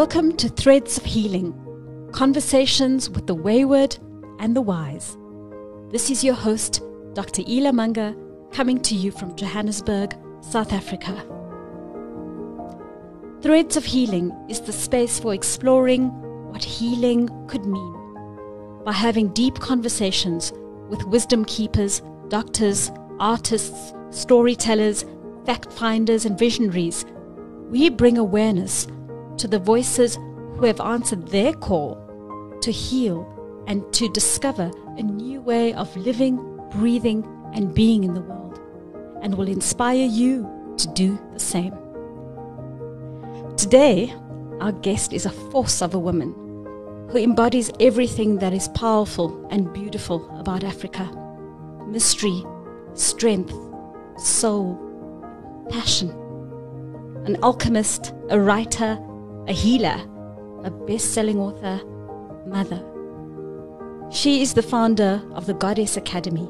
Welcome to Threads of Healing Conversations with the Wayward and the Wise. This is your host, Dr. Ela Manga, coming to you from Johannesburg, South Africa. Threads of Healing is the space for exploring what healing could mean by having deep conversations with wisdom keepers, doctors, artists, storytellers, fact finders, and visionaries. We bring awareness to the voices who have answered their call to heal and to discover a new way of living, breathing, and being in the world, and will inspire you to do the same. Today, our guest is a force of a woman who embodies everything that is powerful and beautiful about Africa mystery, strength, soul, passion. An alchemist, a writer, a healer, a best selling author, mother. She is the founder of the Goddess Academy,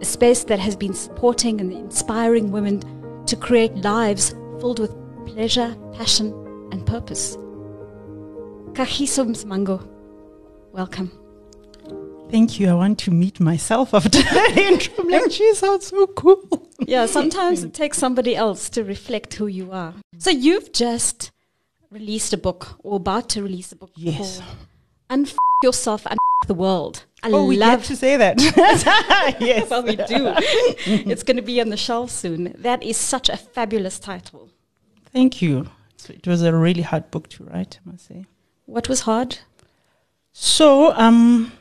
a space that has been supporting and inspiring women to create lives filled with pleasure, passion, and purpose. Kagiso Msimango, welcome. Thank you. I want to meet myself after the intro. I'm like, she sounds so cool. Yeah, sometimes it takes somebody else to reflect who you are. So you've just released a book or about to release a book Yes. Unf Yourself and the World. I Oh, we love to say that. yes. well, we do. it's going to be on the shelf soon. That is such a fabulous title. Thank you. So it was a really hard book to write, I must say. What was hard? So, um,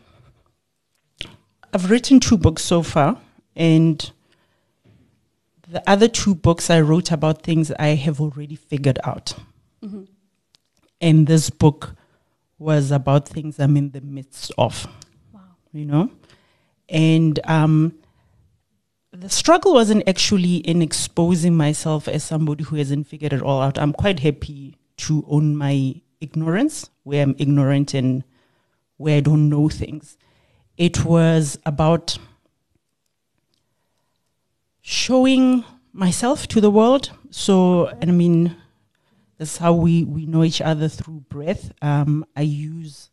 I've written two books so far, and the other two books I wrote about things I have already figured out. Mm-hmm. And this book was about things I'm in the midst of. Wow. you know and um the struggle wasn't actually in exposing myself as somebody who hasn't figured it all out i'm quite happy to own my ignorance where i'm ignorant and where i don't know things it was about showing myself to the world so and i mean that's how we we know each other through breath um i use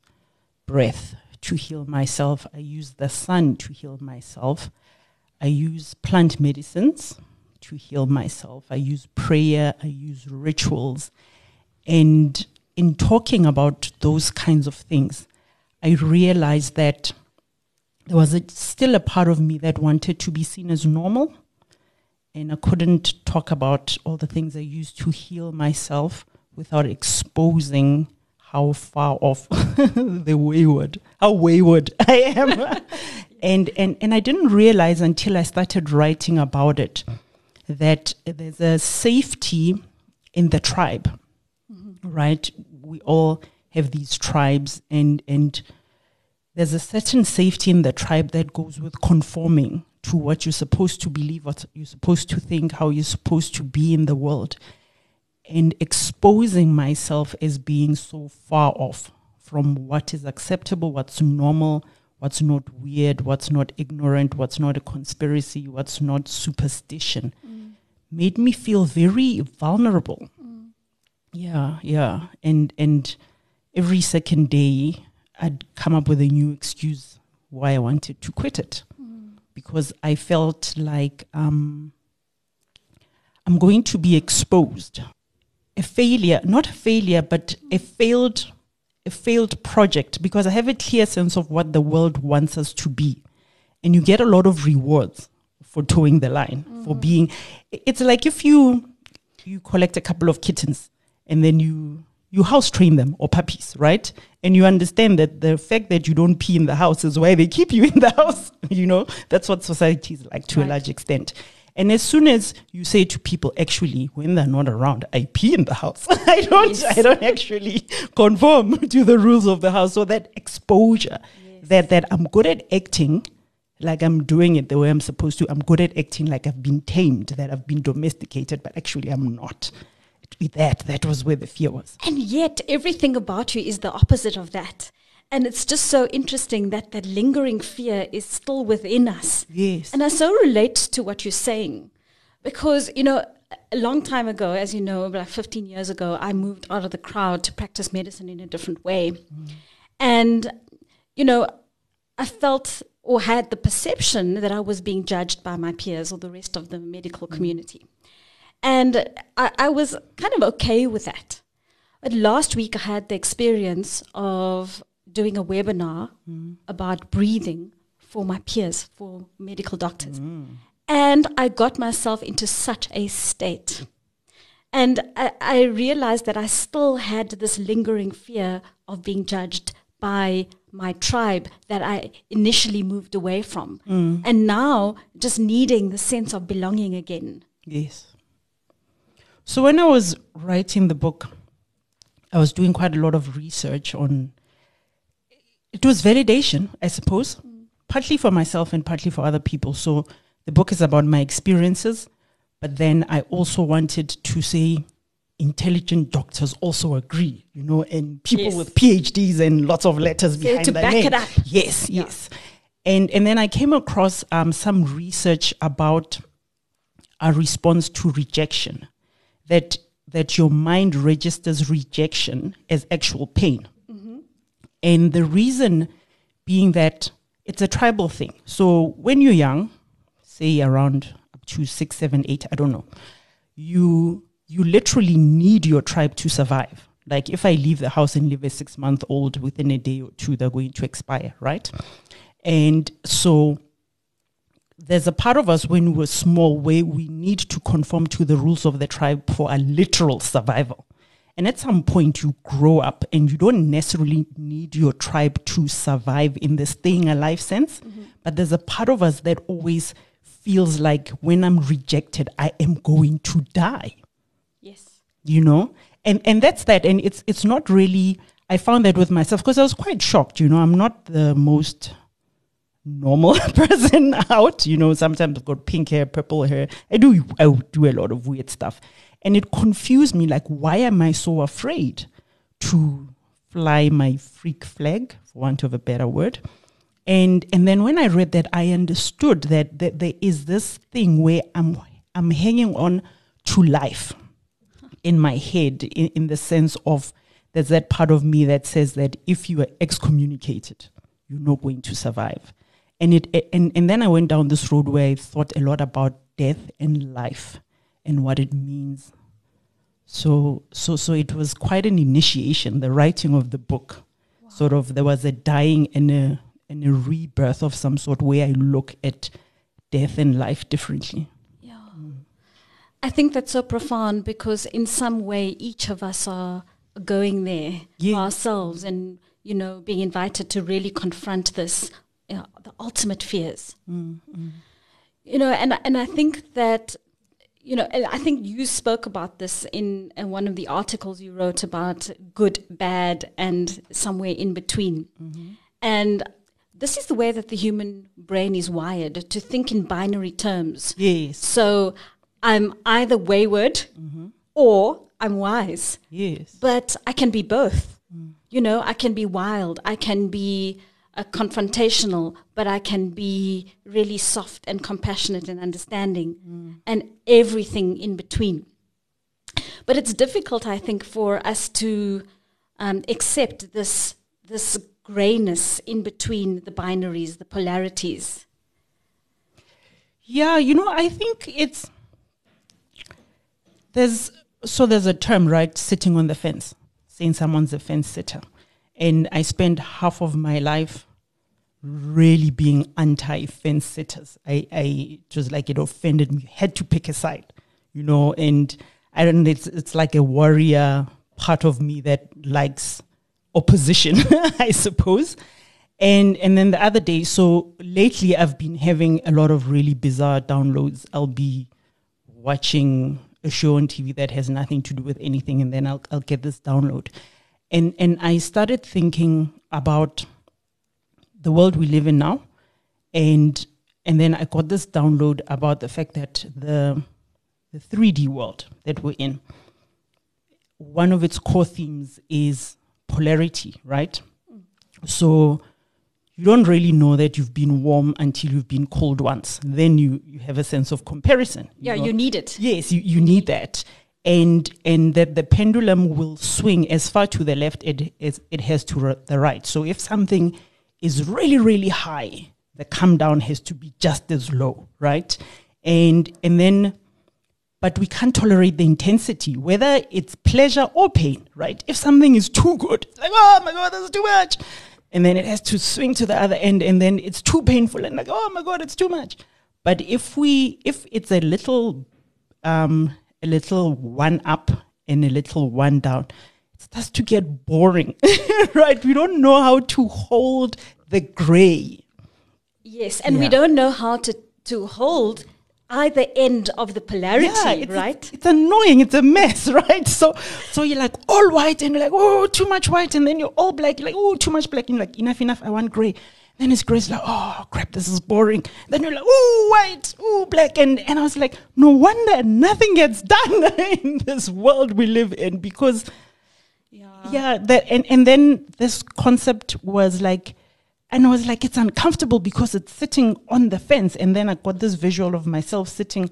breath to heal myself. I use the sun to heal myself. I use plant medicines to heal myself. I use prayer. I use rituals. And in talking about those kinds of things, I realized that there was a, still a part of me that wanted to be seen as normal. And I couldn't talk about all the things I used to heal myself without exposing how far off the wayward, how wayward I am. and, and, and I didn't realize until I started writing about it that there's a safety in the tribe, mm-hmm. right? We all have these tribes, and, and there's a certain safety in the tribe that goes with conforming to what you're supposed to believe, what you're supposed to think, how you're supposed to be in the world and exposing myself as being so far off from what is acceptable, what's normal, what's not weird, what's not ignorant, what's not a conspiracy, what's not superstition, mm. made me feel very vulnerable. Mm. Yeah, yeah. And and every second day I'd come up with a new excuse why I wanted to quit it. Because I felt like um, I'm going to be exposed a failure, not a failure, but a failed, a failed project because I have a clear sense of what the world wants us to be. And you get a lot of rewards for toeing the line, for being, it's like if you, you collect a couple of kittens and then you, you house train them or puppies, right? And you understand that the fact that you don't pee in the house is why they keep you in the house. you know, that's what society is like to Right. a large extent. And as soon as you say to people, actually, when they're not around, I pee in the house. I don't. Yes. I don't actually conform to the rules of the house. So that exposure, that that I'm good at acting, like I'm doing it the way I'm supposed to. I'm good at acting like I've been tamed, that I've been domesticated, but actually I'm not. That, that was where the fear was. And yet, everything about you is the opposite of that. And it's just so interesting that that lingering fear is still within us. Yes. And I so relate to what you're saying because, you know, a long time ago, as you know, about 15 years ago, I moved out of the crowd to practice medicine in a different way. Mm. And, you know, I felt or had the perception that I was being judged by my peers or the rest of the medical mm. community. And I, I was kind of okay with that. But last week, I had the experience of doing a webinar mm. about breathing for my peers, for medical doctors. Mm. And I got myself into such a state. And I, I, realized that I still had this lingering fear of being judged by my tribe that I initially moved away from. Mm. And now just needing the sense of belonging again. Yes. So when I was writing the book, I was doing quite a lot of research on it was validation, I suppose, partly for myself and partly for other people. So the book is about my experiences, but then I also wanted to say intelligent doctors also agree, you know, and people yes. with PhDs and lots of letters so behind to their back name. it up. Yes, yeah. yes. And and then I came across um, some research about a response to rejection, that that your mind registers rejection as actual pain, mm-hmm. and the reason being that it's a tribal thing. So when you're young, say around up to six, seven, eight, I don't know, you you literally need your tribe to survive. Like if I leave the house and leave a six month old within a day or two, they're going to expire, right? And so there's a part of us when we're small where we need to conform to the rules of the tribe for a literal survival. And at some point, you grow up and you don't necessarily need your tribe to survive in the staying alive sense. Mm-hmm. But there's a part of us that always feels like when I'm rejected, I am going to die. Yes. You know? And and that's that. And it's it's not really I found that with myself because I was quite shocked, you know. I'm not the most normal person out. You know, sometimes I've got pink hair, purple hair. I do I do a lot of weird stuff. And it confused me like why am I so afraid to fly my freak flag, for want of a better word? And and then when I read that I understood that, that there is this thing where I'm I'm hanging on to life in my head in, in the sense of there's that part of me that says that if you are excommunicated, you're not going to survive. And it and, and then I went down this road where I thought a lot about death and life and what it means. So so so it was quite an initiation, the writing of the book. Wow. Sort of there was a dying and a and a rebirth of some sort where I look at death and life differently. Yeah, mm. I think that's so profound because in some way each of us are going there yeah. ourselves and you know being invited to really confront this you know, the ultimate fears. Mm, mm. You know, and and I think that you know, I think you spoke about this in, in, one of the articles you wrote about good, bad, and somewhere in between. Mm-hmm. And this is the way that the human brain is wired to think in binary terms. Yes. So I'm either wayward mm-hmm. or I'm wise. Yes. But I can be both. Mm. You know, I can be wild. I can be uh, confrontational, but I can be really soft and compassionate and understanding mm. and everything in between. But it's difficult, I think, for us to um, accept this this grayness in between the binaries, the polarities. Yeah, you know, I think it's there's so there's a term, right? Sitting on the fence, saying someone's a fence sitter. And I spent half of my life really being anti fence sitters. I, I was like it offended me. Had to pick a side, you know, and I don't it's it's like a warrior part of me that likes opposition, I suppose. And and then the other day, so lately I've been having a lot of really bizarre downloads. I'll be watching a show on TV that has nothing to do with anything, and then I'll I'll get this download, and and I started thinking about the world we live in now, and and then I got this download about the fact that the the 3D world that we're in, one of its core themes is polarity, right? So you don't really know that you've been warm until you've been cold once. Then you, you have a sense of comparison. Yeah, know? you need it. Yes, you, you need that. And and that the pendulum will swing as far to the left it, as it has to the right. So if something is really, really high, the come down has to be just as low, right? And and then but we can't tolerate the intensity, whether it's pleasure or pain, right? If something is too good, like, oh my God, this is too much. And then it has to swing to the other end, and then it's too painful, and like, oh my God, it's too much. But if we, if it's a little, um, a little one up and a little one down, it starts to get boring, right? We don't know how to hold the gray. Yes, and we don't know how to, to hold either end of the polarity, it's, right? It's, it's annoying. It's a mess, right? So, so you're like all white, and you're like, oh, too much white, and then you're all black. You're like, oh, too much black. And you're like, enough, enough. I want gray. Then it's. It's like, oh crap, this is boring. Then you're like, oh, white, oh, black, and and I was like, no wonder nothing gets done in this world we live in because yeah. yeah that and and then this concept was like and i was like it's uncomfortable because it's sitting on the fence and then i got this visual of myself sitting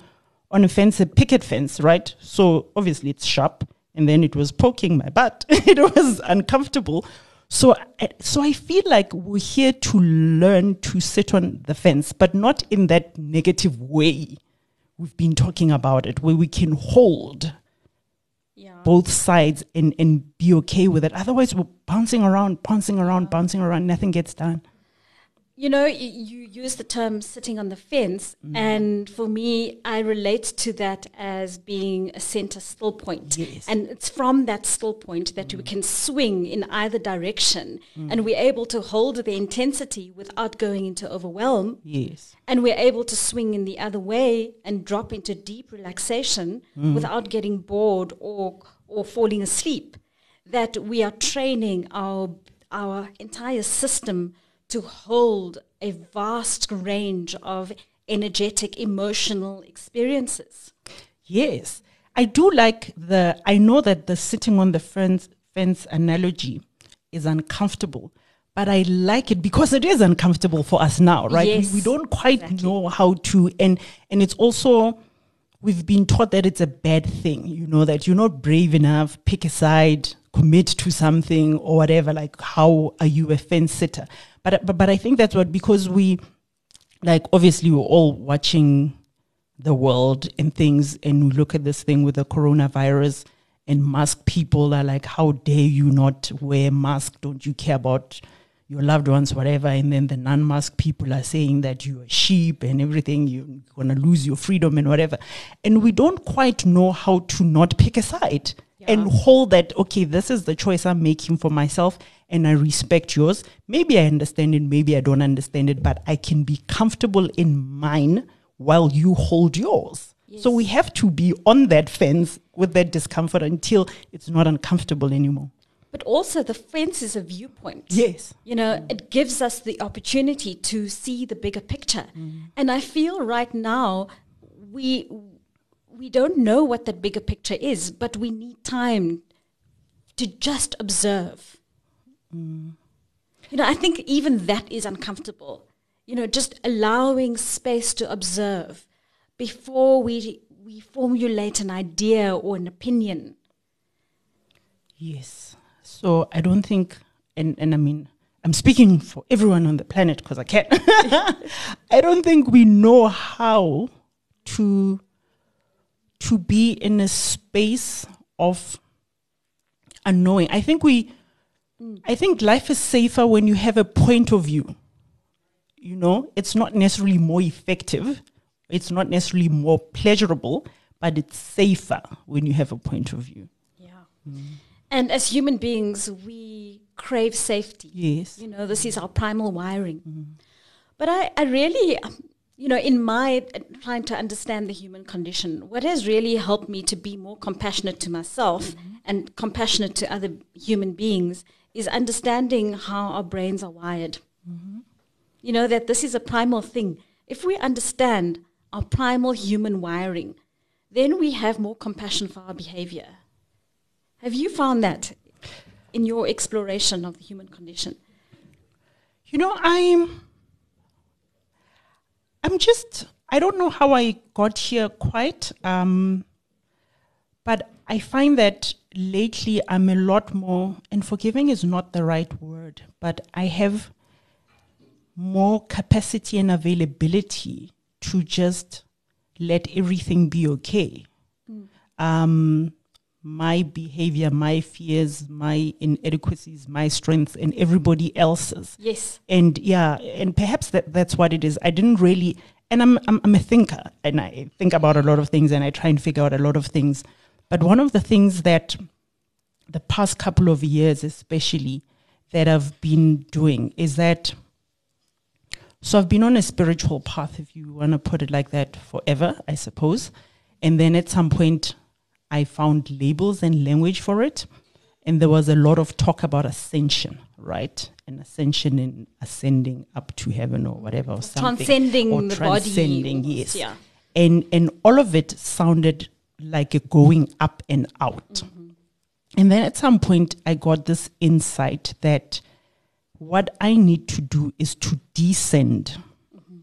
on a fence a picket fence right so obviously it's sharp and then it was poking my butt it was uncomfortable so I- so i feel like we're here to learn to sit on the fence but not in that negative way we've been talking about it where we can hold Yeah. both sides and, and be okay with it. Otherwise, we're bouncing around, bouncing around, bouncing around, nothing gets done. You know, you use the term sitting on the fence, Mm. and for me, I relate to that as being a center still point. Yes. And it's from that still point that we mm. can swing in either direction, mm. and we're able to hold the intensity without going into overwhelm, Yes. and we're able to swing in the other way and drop into deep relaxation mm. without getting bored or or falling asleep. That we are training our our entire system to hold a vast range of energetic, emotional experiences. Yes. I do like the, I know that the sitting on the fence, fence analogy is uncomfortable, but I like it because it is uncomfortable for us now, right? Yes, we, we don't quite exactly. know how to, and, and it's also, we've been taught that it's a bad thing, you know, that you're not brave enough, pick a side, commit to something or whatever. Like, how are you a fence sitter? But, but, but I think that's what, because we, like, obviously, we're all watching the world and things, and we look at this thing with the coronavirus and mask people are like, how dare you not wear mask? Don't you care about your loved ones, whatever? And then the non-mask people are saying that you're a sheep and everything, you're gonna lose your freedom and whatever. And we don't quite know how to not pick a side and hold that, okay, this is the choice I'm making for myself and I respect yours. Maybe I understand it, maybe I don't understand it, but I can be comfortable in mine while you hold yours. So we have to be on that fence with that discomfort until it's not uncomfortable anymore. But also, the fence is a viewpoint. Yes. You know, it gives us the opportunity to see the bigger picture. Mm. And I feel right now we we don't know what that bigger picture is, but we need time to just observe. You know, I think even that is uncomfortable. You know, just allowing space to observe before we we formulate an idea or an opinion. Yes. So I don't think, and, and I mean, I'm speaking for everyone on the planet because I can. I don't think we know how to to be in a space of unknowing. I think we, mm. I think life is safer when you have a point of view. You know, it's not necessarily more effective. It's not necessarily more pleasurable, but it's safer when you have a point of view. Yeah. Mm. And as human beings, we crave safety. Yes. You know, this is our primal wiring. Mm. But I, I really, um, you know, in my uh, trying to understand the human condition, what has really helped me to be more compassionate to myself and compassionate to other human beings is understanding how our brains are wired. You know, that this is a primal thing. If we understand our primal human wiring, then we have more compassion for our behavior. Have you found that in your exploration of the human condition? You know, I'm I'm just I don't know how I got here quite. Um, but I find that lately I'm a lot more and forgiving is not the right word, but I have more capacity and availability to just let everything be okay. Um, my behavior, my fears, my inadequacies, my strengths, and everybody else's. Yes. And yeah, and perhaps that, that's what it is. I didn't really, and I'm, I'm, I'm a thinker and I think about a lot of things and I try and figure out a lot of things. But one of the things that the past couple of years, especially, that I've been doing is that. So I've been on a spiritual path, if you want to put it like that, forever, I suppose. And then at some point, I found labels and language for it. And there was a lot of talk about ascension, right? And ascension and ascending up to heaven or whatever, or something. Transcending or the transcending, body. yes. Yeah. And and all of it sounded like a going up and out. Mm-hmm. And then at some point, I got this insight that what I need to do is to descend mm-hmm.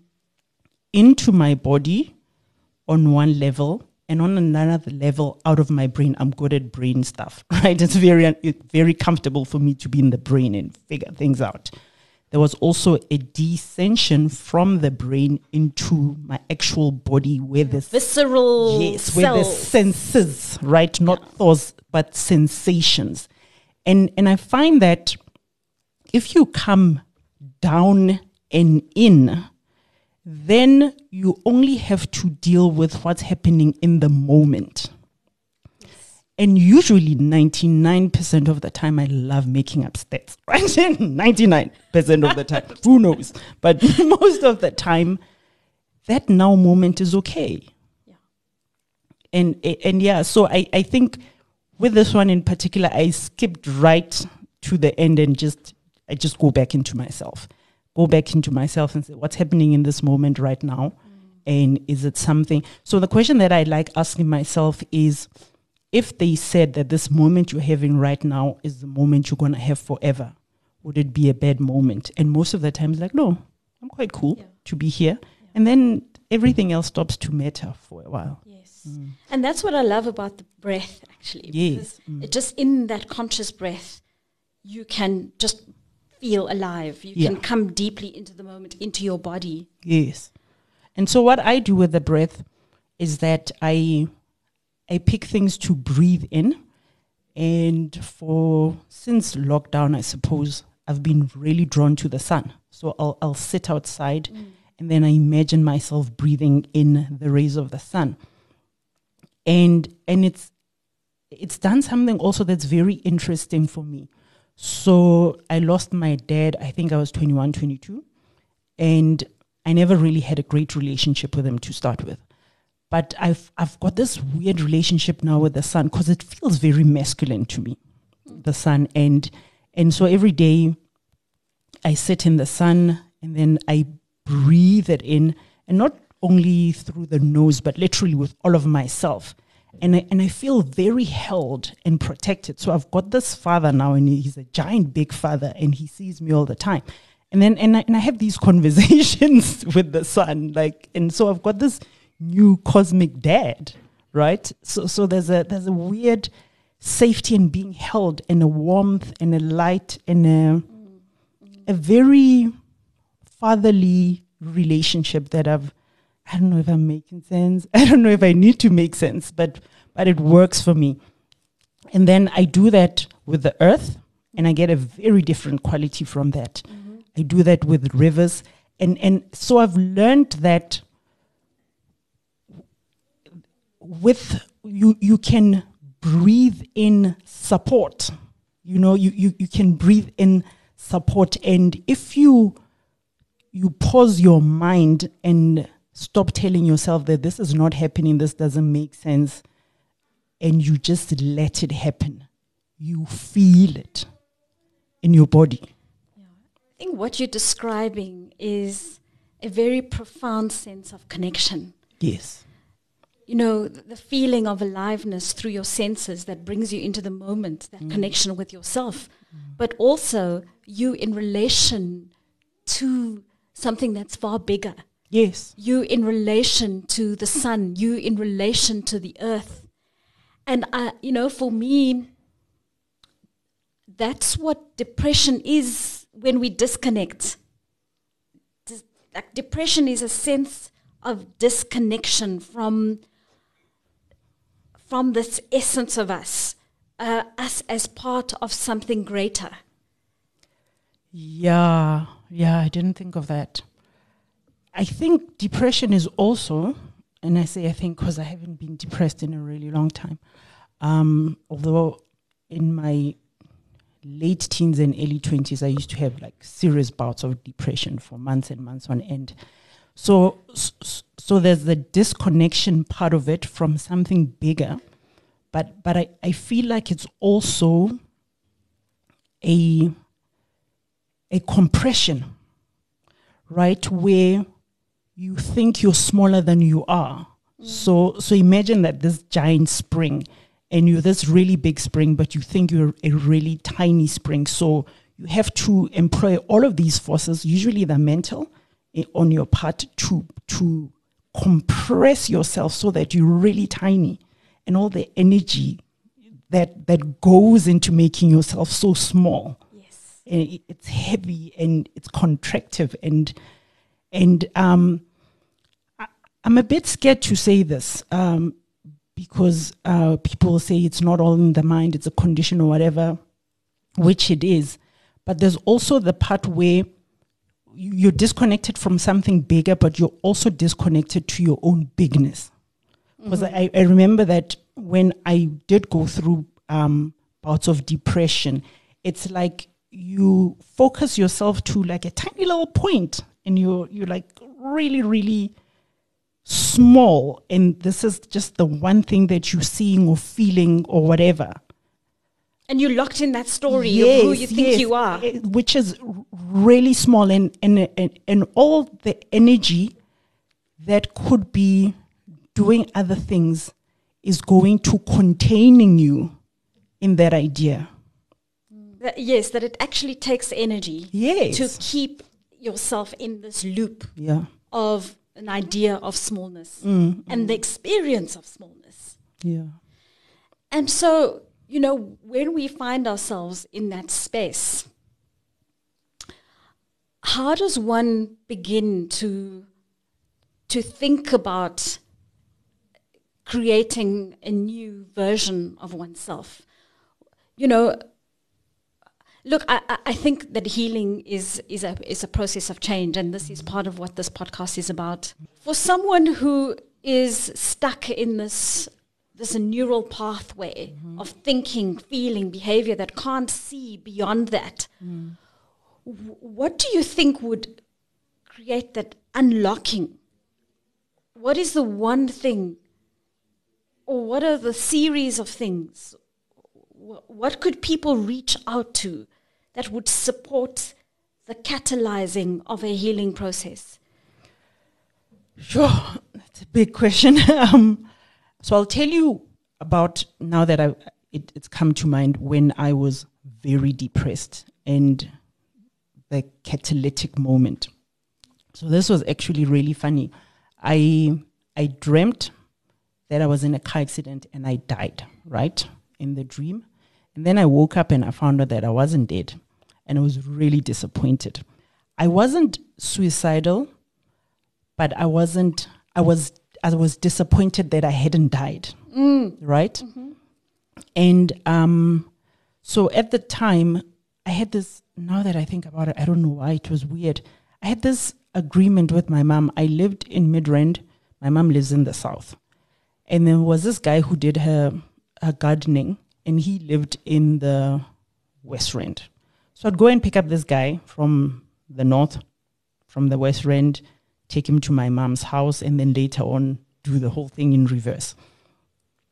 into my body on one level and on another level out of my brain i'm good at brain stuff right? It's very it's very comfortable for me to be in the brain and figure things out. There was also a descension from the brain into my actual body where the Visceral yes where the senses right? Not thoughts but sensations. And and i find that if you come down and in then you only have to deal with what's happening in the moment. And usually, 99% of the time, I love making up stats, right? 99% of the time. Who knows? But most of the time, that now moment is okay. Yeah. And, and yeah, so I, I think with this one in particular, I skipped right to the end and just, I just go back into myself go back into myself and say what's happening in this moment right now and is it something so the question that i like asking myself is if they said that this moment you're having right now is the moment you're going to have forever would it be a bad moment and most of the time it's like no i'm quite cool Yeah. to be here and then everything else stops to matter for a while Yes. Mm. And that's what I love about the breath, actually. Yes. because mm. it just in that conscious breath, you can just feel alive. You Yeah. can come deeply into the moment, into your body. Yes. And so what I do with the breath is that I I pick things to breathe in. And for since lockdown, I suppose I've been really drawn to the sun. So I'll I'll sit outside mm. and then I imagine myself breathing in the rays of the sun. And and it's it's done something also that's very interesting for me. So I lost my dad, I think I was 21, 22 and I never really had a great relationship with him to start with. But I've I've got this weird relationship now with the sun because it feels very masculine to me, the sun, and and so every day I sit in the sun and then I breathe it in, and not only through the nose, but literally with all of myself. And I, and I feel very held and protected. So I've got this father now, and he's a giant big father, and he sees me all the time. And then and I, and I have these conversations with the sun, like, and so I've got this new cosmic dad, right? So so there's a there's a weird safety and being held, and a warmth, and a light, and a a very fatherly relationship that I've I don't know if I'm making sense. I don't know if I need to make sense, but but it works for me. And then I do that with the earth and I get a very different quality from that. Mm-hmm. I do that with rivers and and so I've learned that with you you can breathe in support. You know, you, you, you can breathe in support and if you you pause your mind and stop telling yourself that this is not happening, this doesn't make sense, and you just let it happen. You feel it in your body. I think what you're describing is a very profound sense of connection. Yes. You know, the feeling of aliveness through your senses that brings you into the moment, that mm. connection with yourself, but also you in relation to something that's far bigger. Yes. You in relation to the sun, you in relation to the earth. And, I, you know, for me, that's what depression is when we disconnect. Dis- like depression is a sense of disconnection from from this essence of us, uh, us as part of something greater. Yeah, yeah, I didn't think of that. I think depression is also, and I say I think because I haven't been depressed in a really long time. Um, although in my late teens and early 20s, I used to have like serious bouts of depression for months and months on end. So, so there's the disconnection part of it from something bigger, but but I, I feel like it's also a a compression, right? Where you think you're smaller than you are. So so imagine that this giant spring and you're this really big spring, but you think you're a really tiny spring. So you have to employ all of these forces, usually the mental, eh, on your part to to compress yourself so that you're really tiny and all the energy that that goes into making yourself so small Yes. and it- it's heavy and it's contractive and and um, I'm a bit scared to say this um, because uh, people say it's not all in the mind; it's a condition or whatever, which it is. But there's also the part where you- you're disconnected from something bigger, but you're also disconnected to your own bigness. Because I, I remember that when I did go through um, bouts of depression, it's like you focus yourself to like a tiny little point, and you're you're like really really small, and this is just the one thing that you're seeing or feeling or whatever. And you're locked in that story of who you think yes, you are. eh, which is really small, and and and, and all the energy that could be doing other things is going to containing you in that idea. That- yes, that it actually takes energy Yes. to keep yourself in this loop Yeah. of an idea of smallness Mm, and the experience of smallness. Yeah. And so, you know, when we find ourselves in that space, how does one begin to to think about creating a new version of oneself? You know, look, I, I- think that healing is is a is a process of change, and this is part of what this podcast is about. For someone who is stuck in this this neural pathway mm-hmm. of thinking, feeling, behavior that can't see beyond that, mm. w- what do you think would create that unlocking? What is the one thing, or what are the series of things what could people reach out to that would support the catalyzing of a healing process? Sure, that's a big question. um, so I'll tell you about now that I it, it's come to mind when I was very depressed and the catalytic moment. So this was actually really funny. I I dreamt that I was in a car accident and I died, right? In the dream. And then I woke up and I found out that I wasn't dead. And I was really disappointed. I wasn't suicidal, but I wasn't I was I was disappointed that I hadn't died. Right? And um so at the time I had this now that I think about it, I don't know why it was weird. I had this agreement with my mom. I lived in Midrand. My mom lives in the south. And there was this guy who did her her gardening and he lived in the West Rand. So I'd go and pick up this guy from the north, from the West Rand, take him to my mom's house, and then later on do the whole thing in reverse.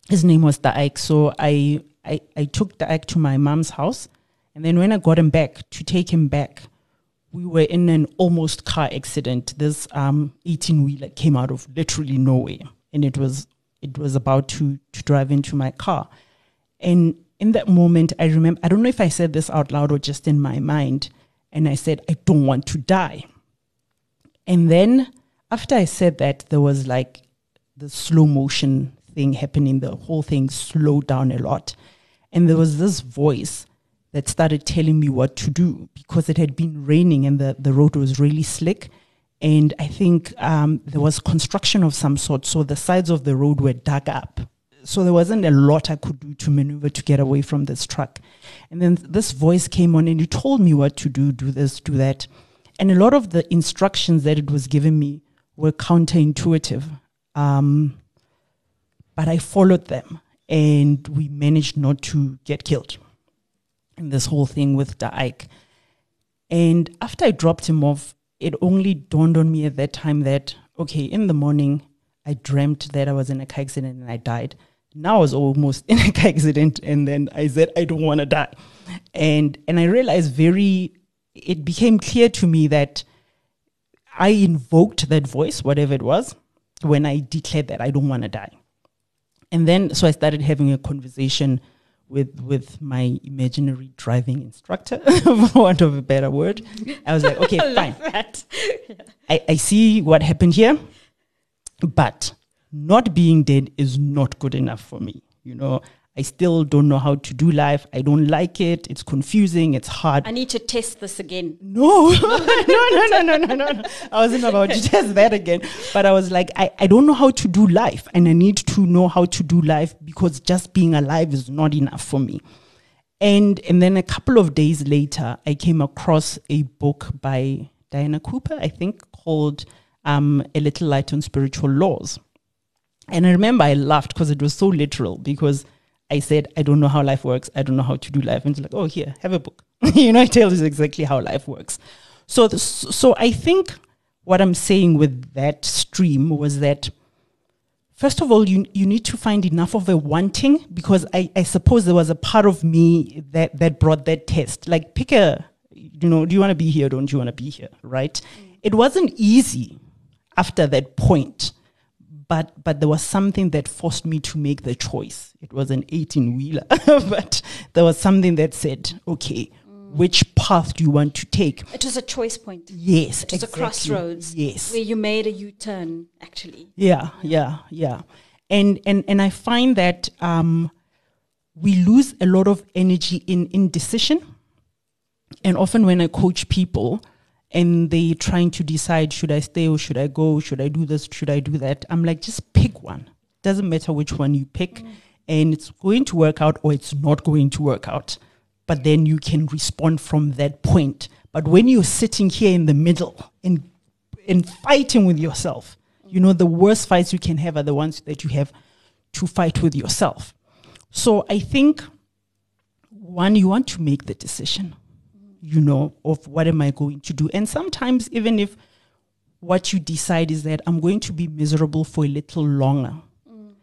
His name was Daik. So I, I, I took Daik to my mom's house. And then when I got him back to take him back, we were in an almost car accident. This um, 18 wheeler came out of literally nowhere. And it was it was about to, to drive into my car. And in that moment, I remember, I don't know if I said this out loud or just in my mind. And I said, I don't want to die. And then after I said that, there was like the slow motion thing happening. The whole thing slowed down a lot. And there was this voice that started telling me what to do because it had been raining and the, the road was really slick. And I think um, there was construction of some sort. So the sides of the road were dug up. So there wasn't a lot I could do to maneuver to get away from this truck. And then this voice came on and he told me what to do, do this, do that. And a lot of the instructions that it was giving me were counterintuitive. Um, but I followed them and we managed not to get killed in this whole thing with Ike. And after I dropped him off, it only dawned on me at that time that, okay, in the morning, I dreamt that I was in a car accident and I died. Now I was almost in a car accident, and then I said, I don't want to die. And, and I realized very, it became clear to me that I invoked that voice, whatever it was, when I declared that I don't want to die. And then, so I started having a conversation with with my imaginary driving instructor, for want of a better word. I was like, okay, fine. I, I see what happened here, but not being dead is not good enough for me. You know, I still don't know how to do life. I don't like it. It's confusing. It's hard. I need to test this again. No, no, no, no, no, no, no, no. I wasn't about to test that again. But I was like, I, I don't know how to do life. And I need to know how to do life because just being alive is not enough for me. And and then a couple of days later, I came across a book by Diana Cooper, I think, called um, A Little Light on Spiritual Laws. And I remember I laughed because it was so literal because I said, I don't know how life works. I don't know how to do life. And it's like, oh, here, have a book. you know, it tells you exactly how life works. So, so I think what I'm saying with that stream was that, first of all, you, you need to find enough of a wanting because I, I suppose there was a part of me that, that brought that test. Like, pick a, you know, do you want to be here? Don't you want to be here? Right? Mm. It wasn't easy after that point but but there was something that forced me to make the choice. It was an 18 wheeler, but there was something that said, okay, mm. which path do you want to take? It was a choice point. Yes, it was exactly. a crossroads. Yes, where you made a U-turn. Actually. Yeah, yeah, yeah, and and and I find that um, we lose a lot of energy in indecision, and often when I coach people and they trying to decide should I stay or should I go? Should I do this? Should I do that? I'm like, just pick one. Doesn't matter which one you pick, mm. and it's going to work out or it's not going to work out. But then you can respond from that point. But when you're sitting here in the middle and and fighting with yourself, you know the worst fights you can have are the ones that you have to fight with yourself. So I think one, you want to make the decision you know, of what am I going to do. And sometimes, even if what you decide is that I'm going to be miserable for a little longer, mm.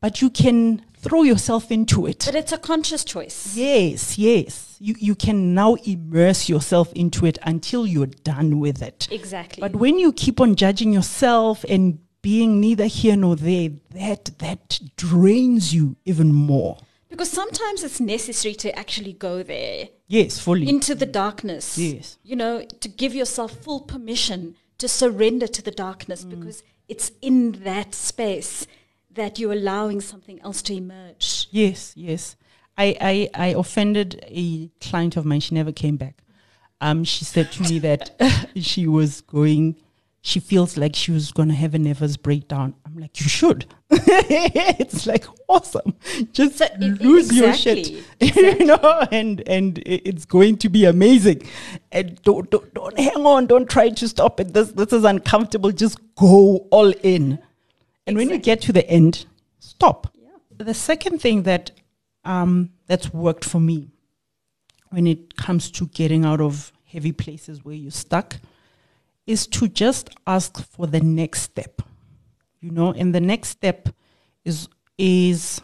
but you can throw yourself into it. But it's a conscious choice. Yes, yes. You, you can now immerse yourself into it until you're done with it. Exactly. But when you keep on judging yourself and being neither here nor there, that that drains you even more. Because sometimes it's necessary to actually go there. Yes, fully. Into the darkness. Yes. You know, to give yourself full permission to surrender to the darkness mm. because it's in that space that you're allowing something else to emerge. Yes, yes. I, I, I offended a client of mine. She never came back. Um, she said to me that she was going she feels like she was going to have a nervous breakdown. I'm like, you should. it's like awesome. Just so lose exactly. your shit, exactly. you know, and and it's going to be amazing. And don't, don't don't hang on. Don't try to stop it. This this is uncomfortable. Just go all in. And exactly. when you get to the end, stop. Yeah. The second thing that um, that's worked for me when it comes to getting out of heavy places where you're stuck is to just ask for the next step. You know, and the next step is is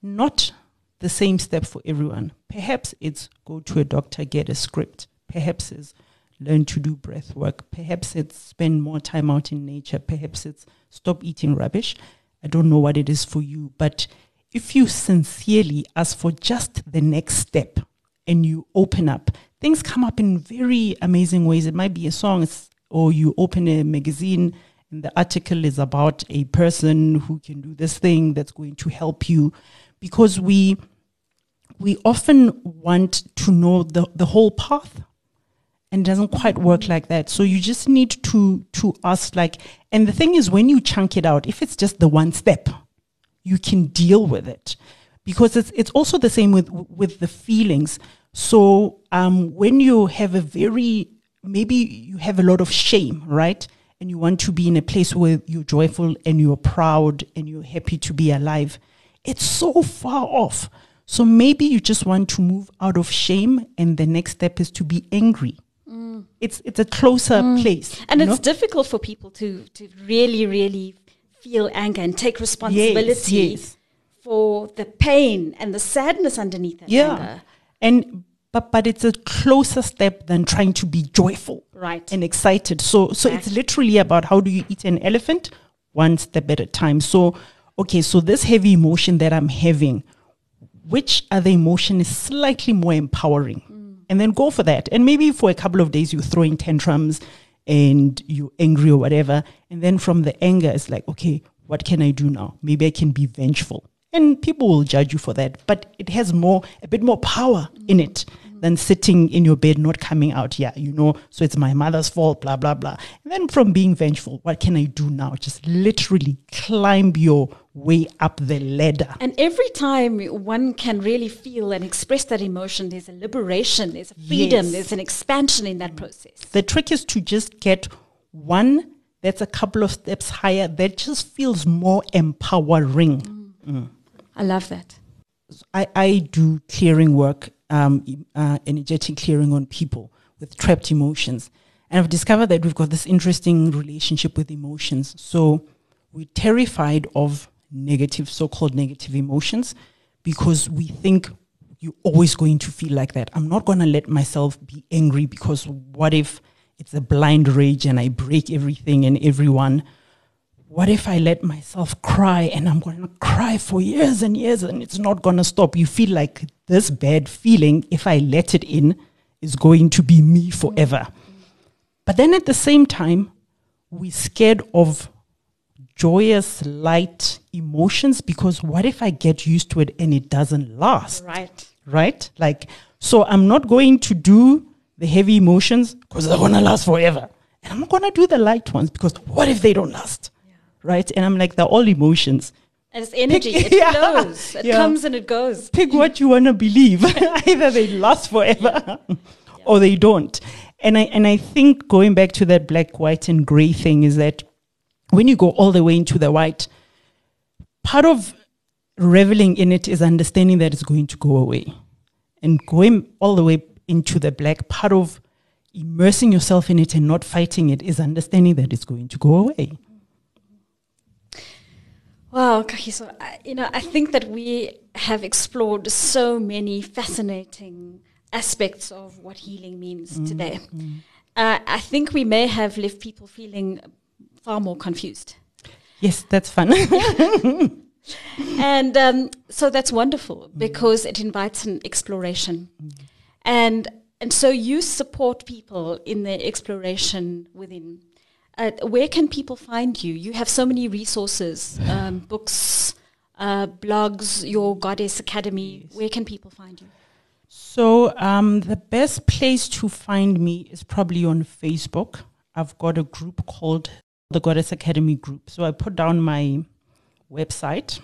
not the same step for everyone. Perhaps it's go to a doctor, get a script. Perhaps it's learn to do breath work. Perhaps it's spend more time out in nature. Perhaps it's stop eating rubbish. I don't know what it is for you, but if you sincerely ask for just the next step and you open up, things come up in very amazing ways. It might be a song, or you open a magazine and the article is about a person who can do this thing that's going to help you, because we we often want to know the, the whole path and it doesn't quite work like that. So you just need to to ask like and the thing is when you chunk it out if it's just the one step you can deal with it. Because it's it's also the same with with the feelings so um, when you have a very maybe you have a lot of shame right and you want to be in a place where you're joyful and you're proud and you're happy to be alive it's so far off so maybe you just want to move out of shame and the next step is to be angry mm. it's it's a closer mm. place and it's know? difficult for people to to really really feel anger and take responsibility yes, yes. for the pain and the sadness underneath that yeah. anger. And but but it's a closer step than trying to be joyful right and excited so so it's literally about how do you eat an elephant one step at a time so okay so this heavy emotion that i'm having which other emotion is slightly more empowering mm. and then go for that and maybe for a couple of days you're throwing tantrums and you're angry or whatever. And then from the anger, it's like, okay, what can I do now? Maybe I can be vengeful. And people will judge you for that. But it has more, a bit more power in it than sitting in your bed, not coming out. Yeah, you know, so it's my mother's fault, blah, blah, blah. And then from being vengeful, what can I do now? Just literally climb your way up the ladder. And every time one can really feel and express that emotion, there's a liberation, there's a freedom, yes. there's an expansion in that process. The trick is to just get one that's a couple of steps higher that just feels more empowering. Mm. Mm. I love that. I, I do clearing work um, uh, energetic clearing on people with trapped emotions. And I've discovered that we've got this interesting relationship with emotions. So we're terrified of negative, so called negative emotions, because we think you're always going to feel like that. I'm not going to let myself be angry because what if it's a blind rage and I break everything and everyone? What if I let myself cry and I'm going to cry for years and years and it's not going to stop? You feel like this bad feeling, if I let it in, is going to be me forever. But then at the same time, we're scared of joyous, light emotions because what if I get used to it and it doesn't last? Right. Right? Like, so I'm not going to do the heavy emotions because they're going to last forever. And I'm going to do the light ones because what if they don't last? Right? And I'm like, they're all emotions. And it's energy. Pick, it yeah, flows. It yeah. comes and it goes. Pick what you want to believe. Either they last forever yeah. or they don't. And I and I think going back to that black, white, and gray thing is that when you go all the way into the white, part of reveling in it is understanding that it's going to go away. And going all the way into the black, part of immersing yourself in it and not fighting it is understanding that it's going to go away. Wow, Kagiso, you know, I think that we have explored so many fascinating aspects of what healing means mm, today. Mm. Uh, I think we may have left people feeling far more confused. Yes, that's fun. and um, so that's wonderful mm. because it invites an exploration. Mm. And and so you support people in their exploration within uh, where can people find you? You have so many resources, um, books, uh, blogs, your Goddess Academy. Yes. Where can people find you? So um, the best place to find me is probably on Facebook. I've got a group called the Goddess Academy Group. So I put down my website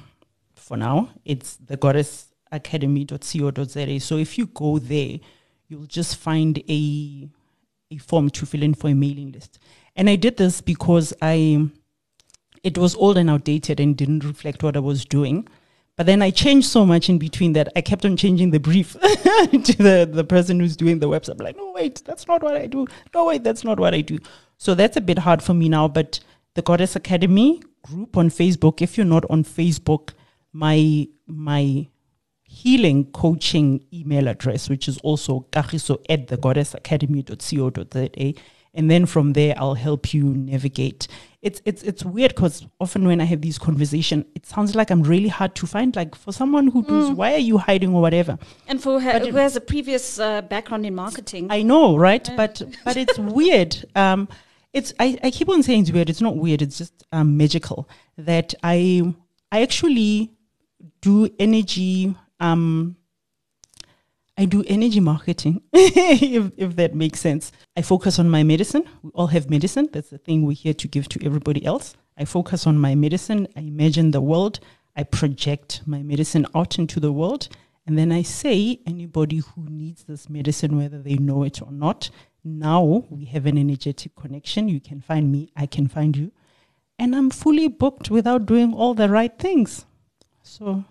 for now. It's the goddessacademy.co.za. So if you go there, you'll just find a a form to fill in for a mailing list. And I did this because I it was old and outdated and didn't reflect what I was doing. But then I changed so much in between that I kept on changing the brief to the, the person who's doing the website. I'm like, no, wait, that's not what I do. No, wait, that's not what I do. So that's a bit hard for me now. But the Goddess Academy group on Facebook, if you're not on Facebook, my my healing coaching email address, which is also kagiso at the goddess goddessacademy.co.za, and then from there I'll help you navigate. It's it's it's weird because often when I have these conversations, it sounds like I'm really hard to find. Like for someone who does, why are you hiding or whatever? And for her, who has a previous uh, background in marketing, I know, right? But but it's weird. Um, it's I, I keep on saying it's weird. It's not weird. It's just um, magical that I I actually do energy. Um, I do energy marketing, if, if that makes sense. I focus on my medicine. We all have medicine. That's the thing we're here to give to everybody else. I focus on my medicine. I imagine the world. I project my medicine out into the world. And then I say, anybody who needs this medicine, whether they know it or not, now we have an energetic connection. You can find me, I can find you. And I'm fully booked without doing all the right things. So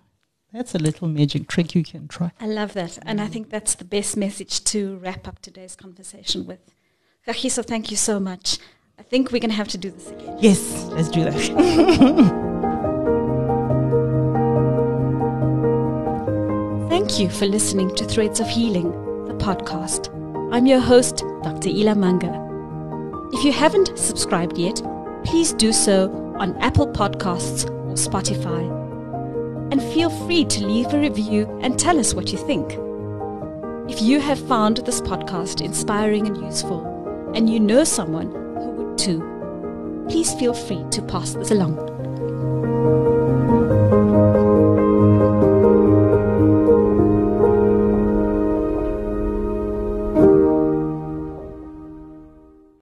that's a little magic trick you can try. I love that. And I think that's the best message to wrap up today's conversation with. Kagiso, thank you so much. I think we're going to have to do this again. Yes, let's do that. Thank you for listening to Threads of Healing, the podcast. I'm your host, Dr. Ela Manga. If you haven't subscribed yet, please do so on Apple Podcasts or Spotify. And feel free to leave a review and tell us what you think. If you have found this podcast inspiring and useful, and you know someone who would too, please feel free to pass this along.